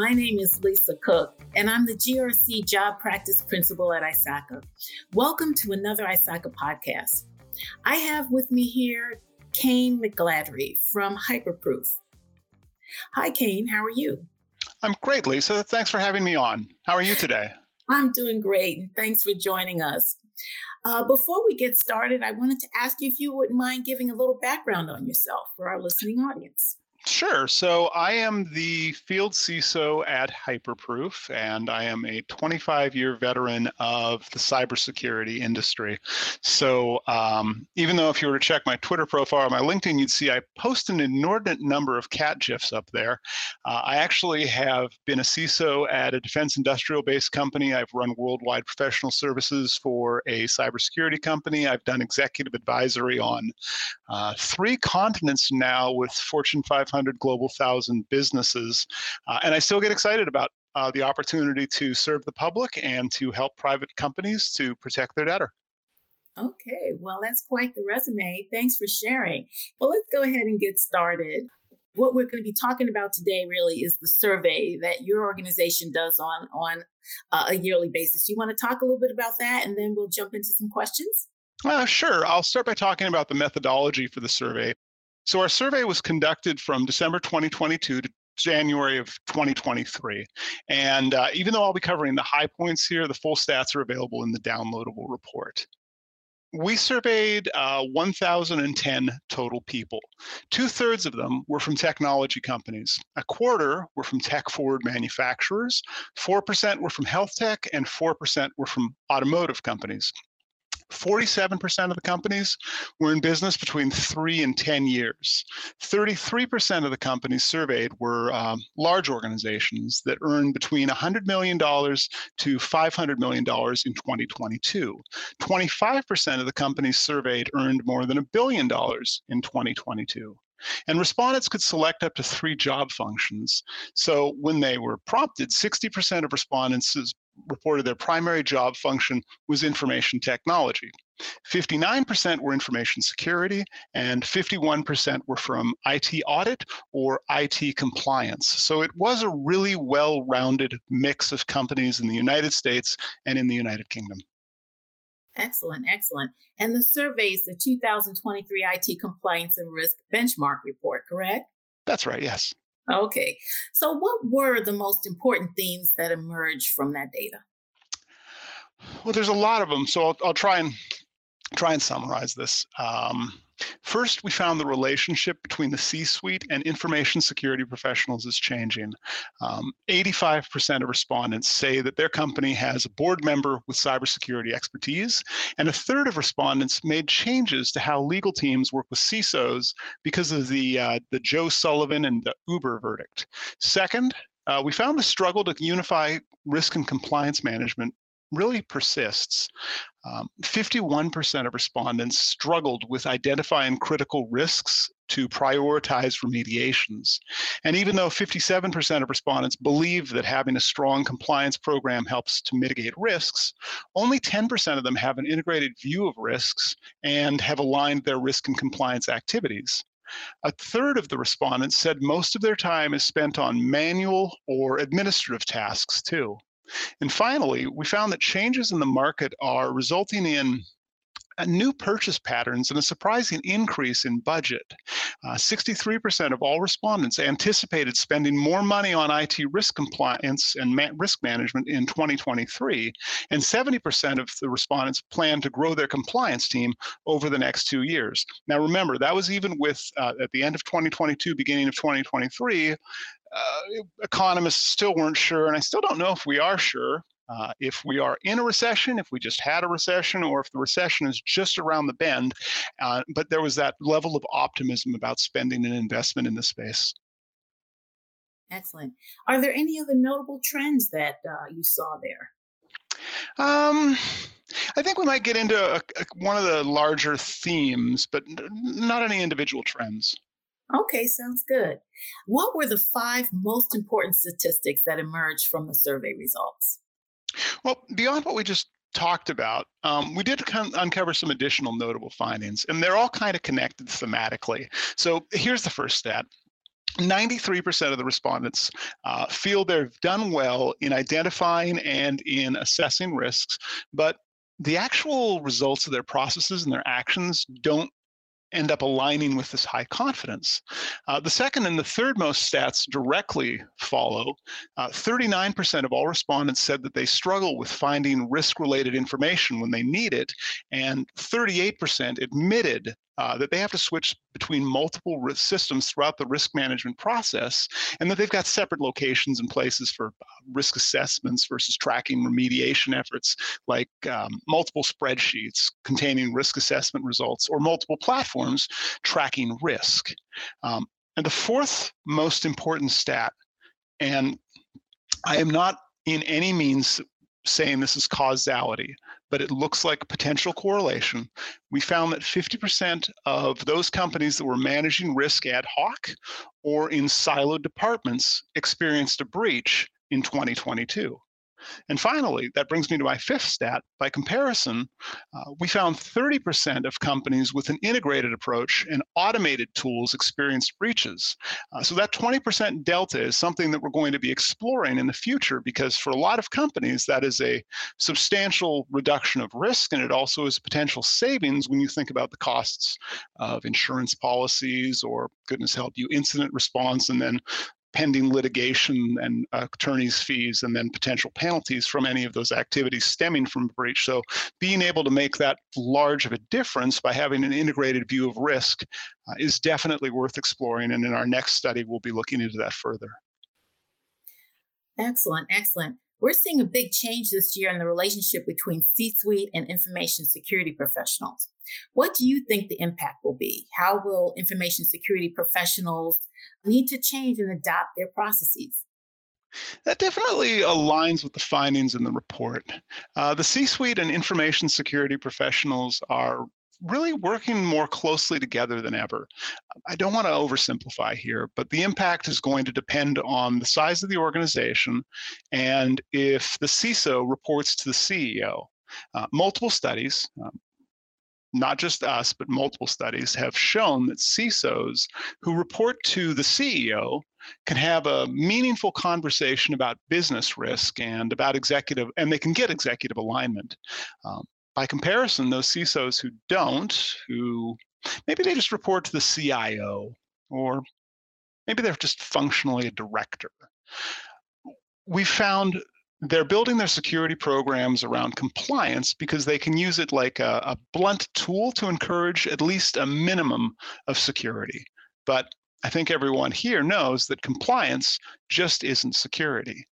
My name is Lisa Cook, and I'm the GRC Job Practice Principal at ISACA. Welcome to another ISACA podcast. I have with me here Kayne McGladrey from Hyperproof. Hi, Kayne, how are you? I'm great, Lisa. Thanks for having me on. How are you today? I'm doing great, and thanks for joining us. Uh, before we get started, I wanted to ask you if you wouldn't mind giving a little background on yourself for our listening audience. Sure. So I am the field CISO at Hyperproof, and I am a 25 year veteran of the cybersecurity industry. So um, even though if you were to check my Twitter profile or my LinkedIn, you'd see I post an inordinate number of cat GIFs up there. Uh, I actually have been a CISO at a defense industrial based company. I've run worldwide professional services for a cybersecurity company. I've done executive advisory on uh, three continents now with Fortune 500 500 global thousand businesses. Uh, and I still get excited about uh, the opportunity to serve the public and to help private companies to protect their data. Okay, well, that's quite the resume. Thanks for sharing. Well, let's go ahead and get started. What we're going to be talking about today really is the survey that your organization does on on uh, a yearly basis. You want to talk a little bit about that, and then we'll jump into some questions. Uh, sure. I'll start by talking about the methodology for the survey. So our survey was conducted from December 2022 to January of 2023. And uh, even though I'll be covering the high points here, the full stats are available in the downloadable report. We surveyed uh, 1,010 total people. Two thirds of them were from technology companies. A quarter were from tech forward manufacturers. 4% were from health tech, and 4% were from automotive companies. 47% of the companies were in business between three and 10 years. 33% of the companies surveyed were um, large organizations that earned between $100 million to $500 million in 2022. 25% of the companies surveyed earned more than a billion dollars in 2022. And respondents could select up to three job functions. So when they were prompted, 60% of respondents reported their primary job function was information technology. 59% were information security, and 51% were from IT audit or IT compliance. So it was a really well rounded mix of companies in the United States and in the United Kingdom. Excellent, excellent. And the survey is the 2023 IT Compliance and Risk Benchmark Report, correct? That's right, yes. Okay. So, what were the most important themes that emerged from that data? Well, there's a lot of them, so I'll, I'll try and try and summarize this. Um, First, we found the relationship between the C-suite and information security professionals is changing. 85% um, of respondents say that their company has a board member with cybersecurity expertise, and a third of respondents made changes to how legal teams work with CISOs because of the, uh, the Joe Sullivan and the Uber verdict. Second, uh, we found the struggle to unify risk and compliance management really persists. Um, 51% of respondents struggled with identifying critical risks to prioritize remediations. And even though 57% of respondents believe that having a strong compliance program helps to mitigate risks, only 10% of them have an integrated view of risks and have aligned their risk and compliance activities. A third of the respondents said most of their time is spent on manual or administrative tasks too. And finally, we found that changes in the market are resulting in new purchase patterns and a surprising increase in budget. Uh, 63% of all respondents anticipated spending more money on IT risk compliance and ma- risk management in 2023, and 70% of the respondents plan to grow their compliance team over the next two years. Now, remember, that was even with uh, at the end of 2022, beginning of 2023, uh, economists still weren't sure, and I still don't know if we are sure uh, if we are in a recession, if we just had a recession, or if the recession is just around the bend. Uh, but there was that level of optimism about spending and investment in the space. Excellent. Are there any other notable trends that uh, you saw there? Um, I think we might get into a, a, one of the larger themes, but not any individual trends. Okay, sounds good. What were the five most important statistics that emerged from the survey results? Well, beyond what we just talked about, um, we did uncover some additional notable findings, and they're all kind of connected thematically. So here's the first stat 93% of the respondents uh, feel they've done well in identifying and in assessing risks, but the actual results of their processes and their actions don't end up aligning with this high confidence. Uh, the second and the third most stats directly follow. 39% uh, of all respondents said that they struggle with finding risk related information when they need it, and 38% admitted uh, that they have to switch between multiple systems throughout the risk management process, and that they've got separate locations and places for uh, risk assessments versus tracking remediation efforts, like um, multiple spreadsheets containing risk assessment results or multiple platforms tracking risk. Um, and the fourth most important stat, and I am not in any means saying this is causality, but it looks like potential correlation. We found that 50% of those companies that were managing risk ad hoc or in siloed departments experienced a breach in 2022. And finally, that brings me to my fifth stat. By comparison, uh, we found 30% of companies with an integrated approach and automated tools experienced breaches. Uh, so that 20% delta is something that we're going to be exploring in the future because for a lot of companies, that is a substantial reduction of risk and it also is potential savings when you think about the costs of insurance policies or goodness help you incident response and then pending litigation and attorneys' fees, and then potential penalties from any of those activities stemming from breach. So, being able to make that large of a difference by having an integrated view of risk uh, is definitely worth exploring. And in our next study, we'll be looking into that further. Excellent, excellent. We're seeing a big change this year in the relationship between C suite and information security professionals. What do you think the impact will be? How will information security professionals need to change and adapt their processes? That definitely aligns with the findings in the report. Uh, the C suite and information security professionals are really working more closely together than ever. I don't want to oversimplify here, but the impact is going to depend on the size of the organization and if the CISO reports to the CEO. Uh, multiple studies, um, not just us, but multiple studies have shown that CISOs who report to the CEO can have a meaningful conversation about business risk and about executive, and they can get executive alignment. Um, by comparison, those CISOs who don't, who maybe they just report to the CIO, or maybe they're just functionally a director. We found they're building their security programs around compliance because they can use it like a, a, blunt tool to encourage at least a minimum of security. But I think everyone here knows that compliance just isn't security.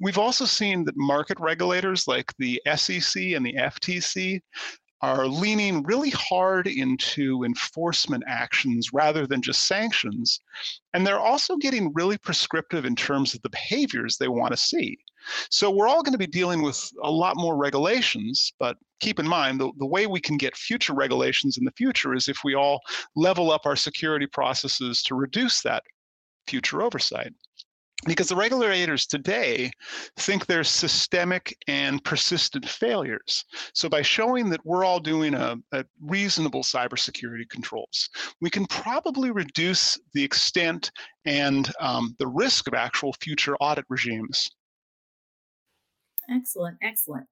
We've also seen that market regulators like the SEC and the FTC are leaning really hard into enforcement actions rather than just sanctions. And they're also getting really prescriptive in terms of the behaviors they want to see. So we're all going to be dealing with a lot more regulations, but keep in mind the, the way we can get future regulations in the future is if we all level up our security processes to reduce that future oversight because the regulators today think there's systemic and persistent failures. So by showing that we're all doing a, a, reasonable cybersecurity controls, we can probably reduce the extent and um, the risk of actual future audit regimes. Excellent, excellent.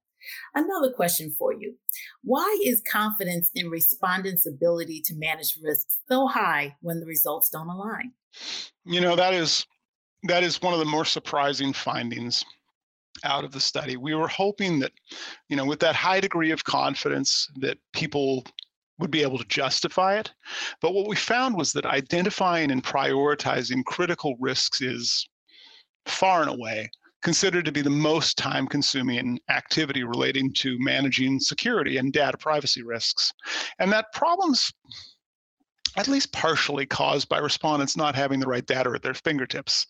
Another question for you. Why is confidence in respondents' ability to manage risks so high when the results don't align? You know, that is that is one of the more surprising findings out of the study. We were hoping that, you know, with that high degree of confidence that people would be able to justify it. But what we found was that identifying and prioritizing critical risks is far and away considered to be the most time consuming activity relating to managing security and data privacy risks. And that problem's at least partially caused by respondents not having the right data at their fingertips.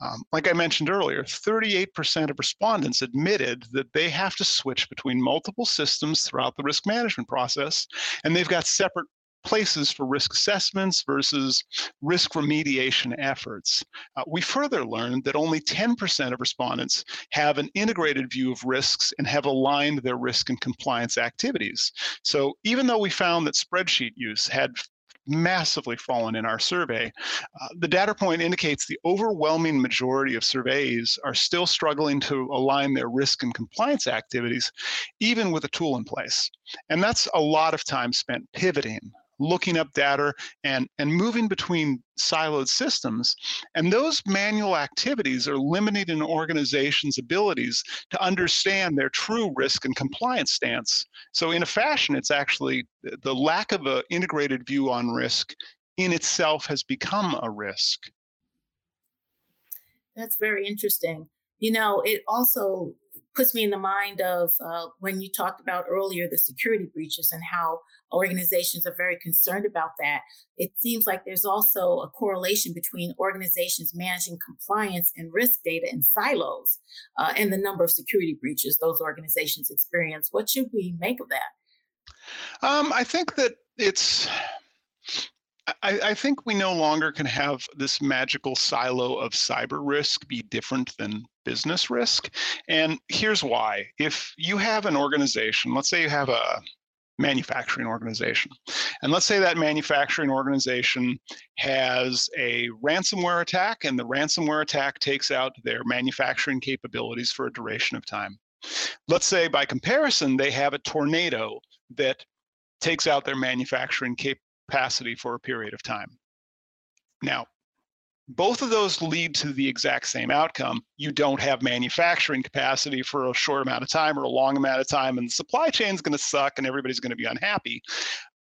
Um, like I mentioned earlier, 38% of respondents admitted that they have to switch between multiple systems throughout the risk management process, and they've got separate places for risk assessments versus risk remediation efforts. Uh, we further learned that only 10% of respondents have an integrated view of risks and have aligned their risk and compliance activities. So even though we found that spreadsheet use had massively fallen in our survey. Uh, the data point indicates the overwhelming majority of surveys are still struggling to align their risk and compliance activities, even with a tool in place. And that's a lot of time spent pivoting looking up data and, and moving between siloed systems. And those manual activities are limiting an organization's abilities to understand their true risk and compliance stance. So in a fashion, it's actually the lack of an integrated view on risk in itself has become a risk. That's very interesting. You know, it also puts me in the mind of uh, when you talked about earlier the security breaches and how organizations are very concerned about that. It seems like there's also a correlation between organizations managing compliance and risk data in silos uh, and the number of security breaches those organizations experience. What should we make of that? Um, I think that it's I, I, think we no longer can have this magical silo of cyber risk be different than business risk. And here's why. If you have an organization, let's say you have a manufacturing organization, and let's say that manufacturing organization has a ransomware attack, and the ransomware attack takes out their manufacturing capabilities for a duration of time. Let's say by comparison, they have a tornado that takes out their manufacturing cap- capacity for a period of time. Now, both of those lead to the exact same outcome. You don't have manufacturing capacity for a short amount of time or a long amount of time, and the supply chain is going to suck and everybody's going to be unhappy,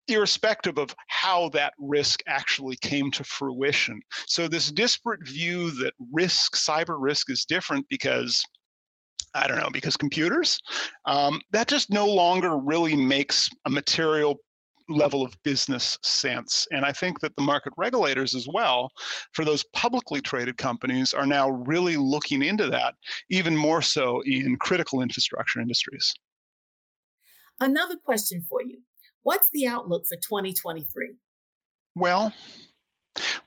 irrespective of how that risk actually came to fruition. So, this disparate view that risk, cyber risk, is different because I don't know, because computers, um, that just no longer really makes a material level of business sense. And I think that the market regulators as well, for those publicly traded companies, are now really looking into that, even more so in critical infrastructure industries. Another question for you What's the outlook for 2023? Well,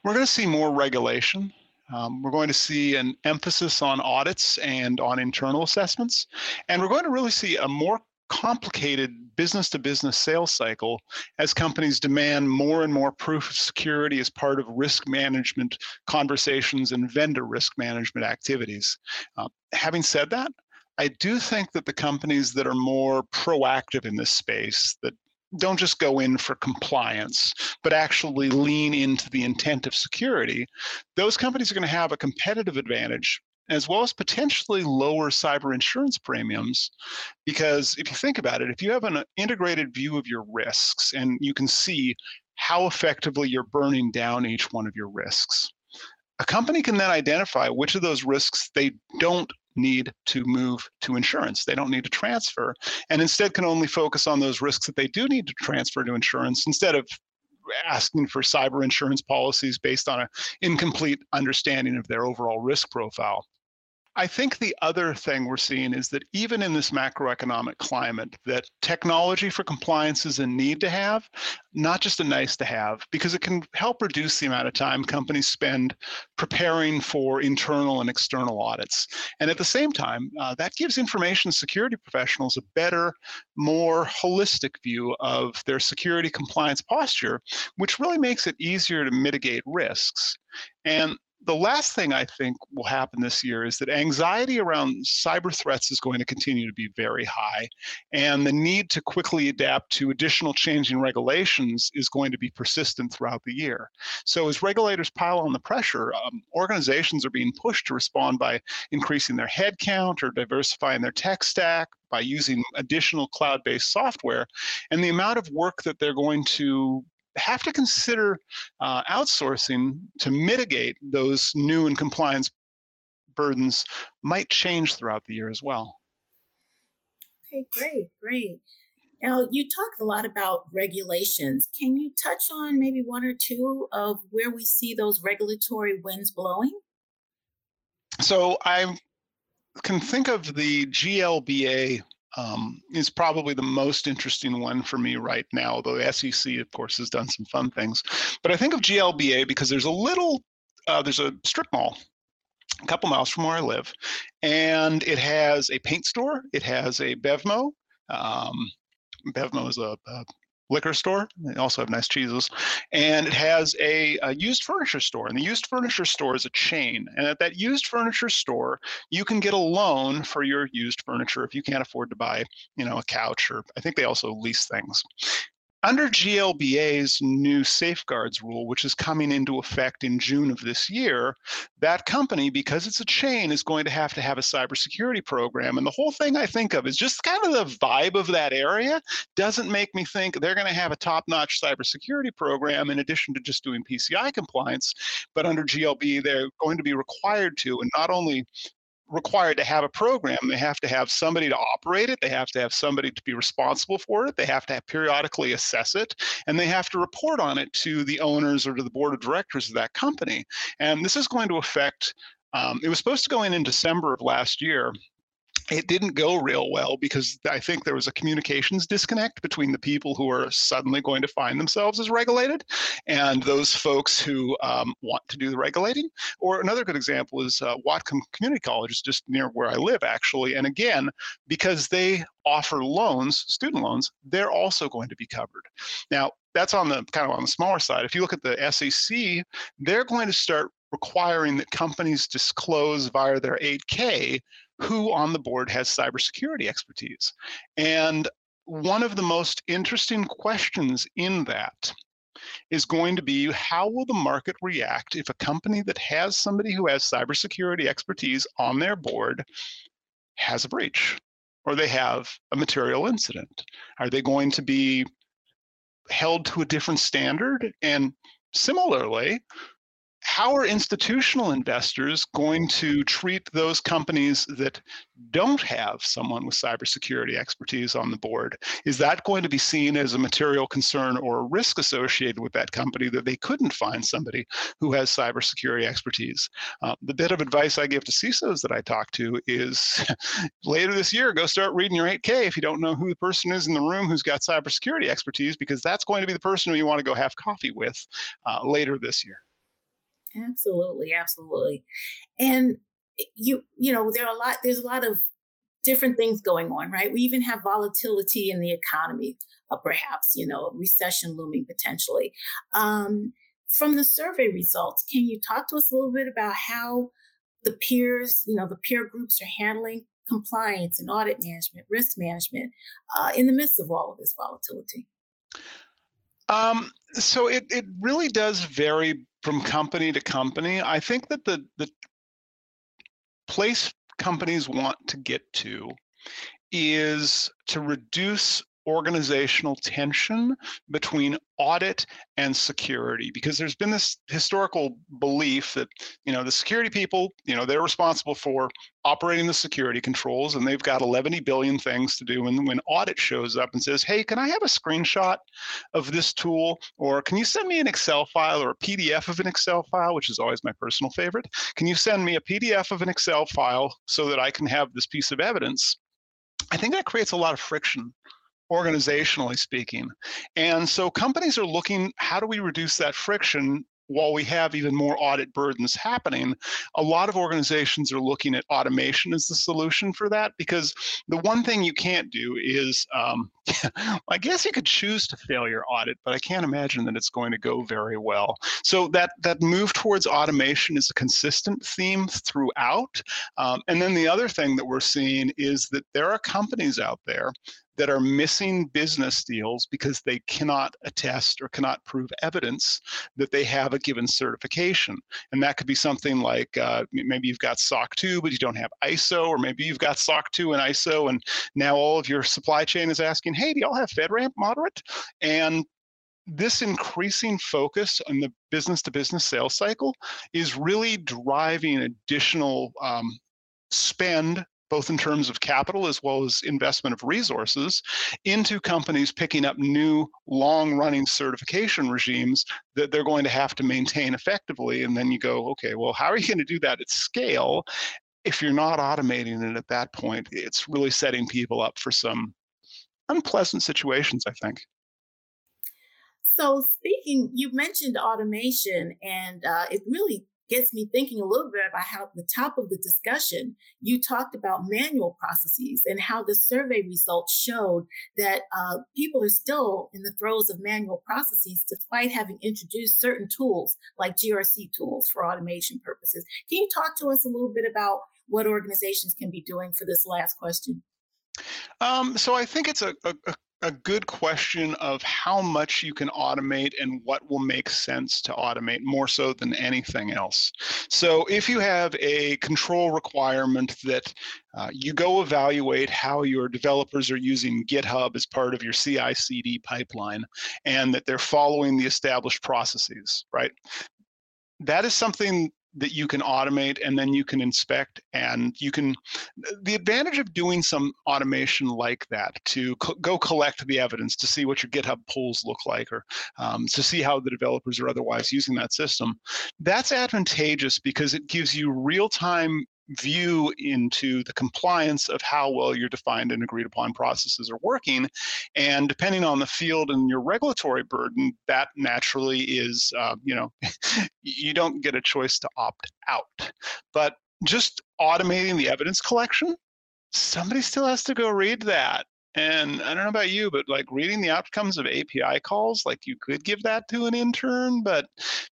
we're going to see more regulation. Um, we're going to see an emphasis on audits and on internal assessments. And we're going to really see a more complicated business to business sales cycle as companies demand more and more proof of security as part of risk management conversations and vendor risk management activities. Uh, having said that, I do think that the companies that are more proactive in this space, that don't just go in for compliance, but actually lean into the intent of security, those companies are going to have a competitive advantage as well as potentially lower cyber insurance premiums. Because if you think about it, if you have an integrated view of your risks and you can see how effectively you're burning down each one of your risks, a company can then identify which of those risks they don't need to move to insurance. They don't need to transfer, and instead can only focus on those risks that they do need to transfer to insurance instead of asking for cyber insurance policies based on an incomplete understanding of their overall risk profile. I think the other thing we're seeing is that even in this macroeconomic climate, that technology for compliance is a need to have, not just a nice to have, because it can help reduce the amount of time companies spend preparing for internal and external audits. And at the same time, uh, that gives information security professionals a better, more holistic view of their security compliance posture, which really makes it easier to mitigate risks. And the last thing I think will happen this year is that anxiety around cyber threats is going to continue to be very high, and the need to quickly adapt to additional changing regulations is going to be persistent throughout the year. So, as regulators pile on the pressure, um, organizations are being pushed to respond by increasing their headcount or diversifying their tech stack, by using additional cloud based software. And the amount of work that they're going to have to consider uh, outsourcing to mitigate those new and compliance burdens might change throughout the year as well. Okay, great, great. Now, you talked a lot about regulations. Can you touch on maybe one or two of where we see those regulatory winds blowing? So I can think of the GLBA um, is probably the most interesting one for me right now. Though the SEC, of course, has done some fun things, but I think of GLBA because there's a little, uh, there's a strip mall a couple miles from where I live, and it has a paint store. It has a Bevmo. Um, Bevmo is a, a liquor store. They also have nice cheeses. And it has a, a, used furniture store. And the used furniture store is a chain. And at that used furniture store, you can get a loan for your used furniture if you can't afford to buy, you know, a couch or I think they also lease things. Under GLBA's new safeguards rule, which is coming into effect in June of this year, that company, because it's a chain, is going to have to have a cybersecurity program. And the whole thing I think of is just kind of the vibe of that area doesn't make me think they're going to have a top notch cybersecurity program in addition to just doing PCI compliance. But under GLB, they're going to be required to, and not only required to have a program. They have to have somebody to operate it. They have to have somebody to be responsible for it. They have to have periodically assess it, and they have to report on it to the owners or to the board of directors of that company. And this is going to affect. Um, it was supposed to go in in December of last year, it didn't go real well because I think there was a communications disconnect between the people who are suddenly going to find themselves as regulated and those folks who um, want to do the regulating. Or another good example is uh, Whatcom Community College is just near where I live, actually. And again, because they offer loans, student loans, they're also going to be covered. Now, that's on the kind of on the smaller side. If you look at the SEC, they're going to start requiring that companies disclose via their 8K who on the board has cybersecurity expertise. And one of the most interesting questions in that is going to be how will the market react if a company that has somebody who has cybersecurity expertise on their board has a breach or they have a material incident? Are they going to be held to a different standard? And similarly, how are institutional investors going to treat those companies that don't have someone with cybersecurity expertise on the board? Is that going to be seen as a material concern or a risk associated with that company that they couldn't find somebody who has cybersecurity expertise? Uh, the bit of advice I give to CISOs that I talk to is later this year, go start reading your 8K if you don't know who the person is in the room who's got cybersecurity expertise, because that's going to be the person who you want to go have coffee with uh, later this year. Absolutely, absolutely. And eh, you, you know, there are a lot, there's a lot of different things going on, right? We even have volatility in the economy, uh, perhaps, you know, recession looming potentially. Um, from the survey results, can you talk to us a little bit about how the peers, you know, the peer groups are handling compliance and audit management, risk management uh, in the midst of all of this volatility? Um, so it, it really does vary from company to company. I think that the the place companies want to get to is to reduce organizational tension between audit and security because there's been this historical belief that you know the security people you know they're responsible for operating the security controls and they've got 11 billion things to do. And when audit shows up and says hey can i have a screenshot of this tool? or can you send me an excel file or a pdf of an excel file? which is always my personal favorite. Can you send me a pdf of an excel file so that i can have this piece of evidence? I think that creates a lot of friction organizationally speaking. And so companies are looking, how do we reduce that friction while we have even more audit burdens happening, a lot of organizations are looking at automation as the solution for that because the one thing you can't do is, um, I guess you could choose to fail your audit, but I can't imagine that it's going to go very well. So that that move towards automation is a consistent theme throughout. Um, and then the other thing that we're seeing is that there are companies out there that are missing business deals because they cannot attest or cannot prove evidence that they have a given certification. And that could be something like uh, maybe you've got SOC 2, but you don't have ISO, or maybe you've got SOC 2 and ISO, and now all of your supply chain is asking, hey, do y'all have FedRAMP moderate? And this increasing focus on the business to business sales cycle is really driving additional um, spend both in terms of capital as well as investment of resources, into companies picking up new long running certification regimes that they're going to have to maintain effectively. And then you go, okay, well, how are you going to do that at scale? If you're not automating it at that point, it's really setting people up for some unpleasant situations, I think. So, speaking, you mentioned automation, and uh, it really gets me thinking a little bit about how at the top of the discussion, you talked about manual processes and how the survey results showed that uh, people are still in the throes of manual processes despite having introduced certain tools like GRC tools for automation purposes. Can you talk to us a little bit about what organizations can be doing for this last question? Um, so I think it's a, a, a good question of how much you can automate and what will make sense to automate more so than anything else. So if you have a control requirement that uh, you go evaluate how your developers are using GitHub as part of your CI CD pipeline and that they're following the established processes, right? That is something that you can automate and then you can inspect and you can the advantage of doing some automation like that to co- go collect the evidence to see what your github pulls look like or um, to see how the developers are otherwise using that system that's advantageous because it gives you real-time view into the compliance of how well your defined and agreed upon processes are working. And depending on the field and your regulatory burden, that naturally is, uh, you know, you don't get a choice to opt out. But just automating the evidence collection, somebody still has to go read that and I don't know about you, but like reading the outcomes of API calls, like you could give that to an intern, but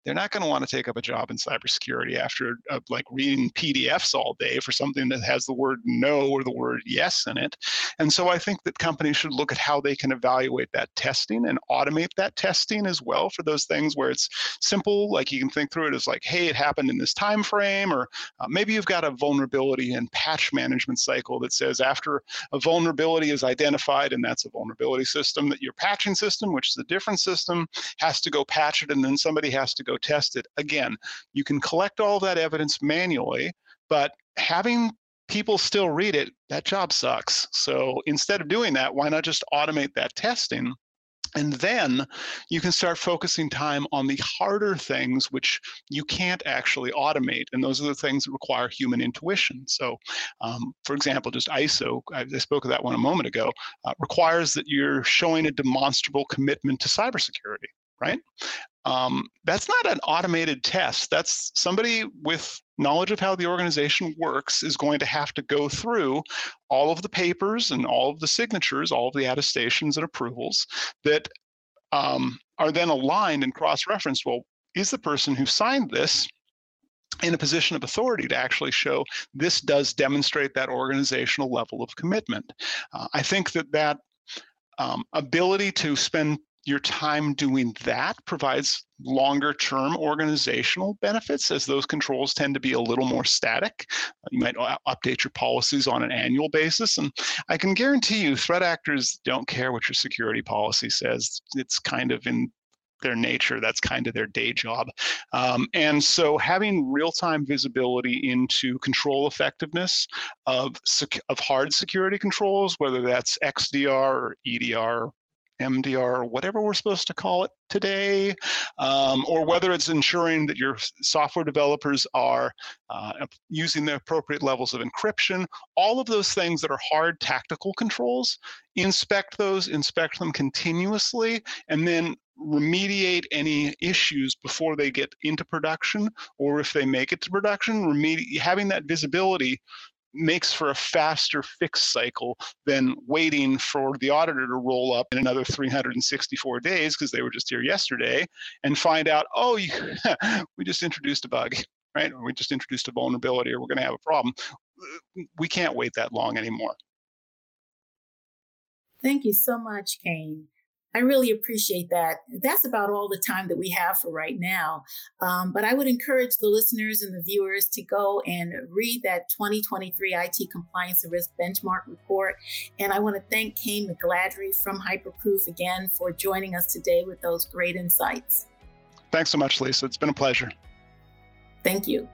they're not going to want to take up a job in cybersecurity after uh, like reading PDFs all day for something that has the word no or the word yes in it. And so I think that companies should look at how they can evaluate that testing and automate that testing as well for those things where it's simple, like you can think through it as like, hey, it happened in this time frame, or uh, maybe you've got a vulnerability and patch management cycle that says after a vulnerability is identified identified, and that's a vulnerability system that your patching system, which is a different system, has to go patch it, and then somebody has to go test it. Again, you can collect all that evidence manually, but having people still read it, that job sucks. So instead of doing that, why not just automate that testing and then you can start focusing time on the harder things which you can't actually automate. And those are the things that require human intuition. So, um, for example, just ISO, I, I, spoke of that one a moment ago, uh, requires that you're showing a demonstrable commitment to cybersecurity, right? Um, that's not an automated test. That's somebody with knowledge of how the organization works is going to have to go through all of the papers and all of the signatures, all of the attestations and approvals that um, are then aligned and cross-referenced. Well, is the person who signed this in a position of authority to actually show this does demonstrate that organizational level of commitment? Uh, I think that that um, ability to spend your time doing that provides longer term organizational benefits as those controls tend to be a little more static. You might update your policies on an annual basis. And I can guarantee you, threat actors don't care what your security policy says. It's kind of in their nature. That's kind of their day job. Um, and so having real-time visibility into control effectiveness of, of hard security controls, whether that's XDR or EDR MDR, whatever we're supposed to call it today, um, or whether it's ensuring that your software developers are uh, using the appropriate levels of encryption, all of those things that are hard tactical controls, inspect those, inspect them continuously, and then remediate any issues before they get into production, or if they make it to production, remedi- having that visibility makes for a faster fix cycle than waiting for the auditor to roll up in another 364 days because they were just here yesterday and find out, oh, we just introduced a bug, right? Or we just introduced a vulnerability or we're going to have a problem. We can't wait that long anymore. Thank you so much, Kayne. I really appreciate that. That's about all the time that we have for right now. Um, but I would encourage the listeners and the viewers to go and read that 2023 IT Compliance and Risk Benchmark Report. And I want to thank Kayne McGladrey from Hyperproof again for joining us today with those great insights. Thanks so much, Lisa. It's been a pleasure. Thank you.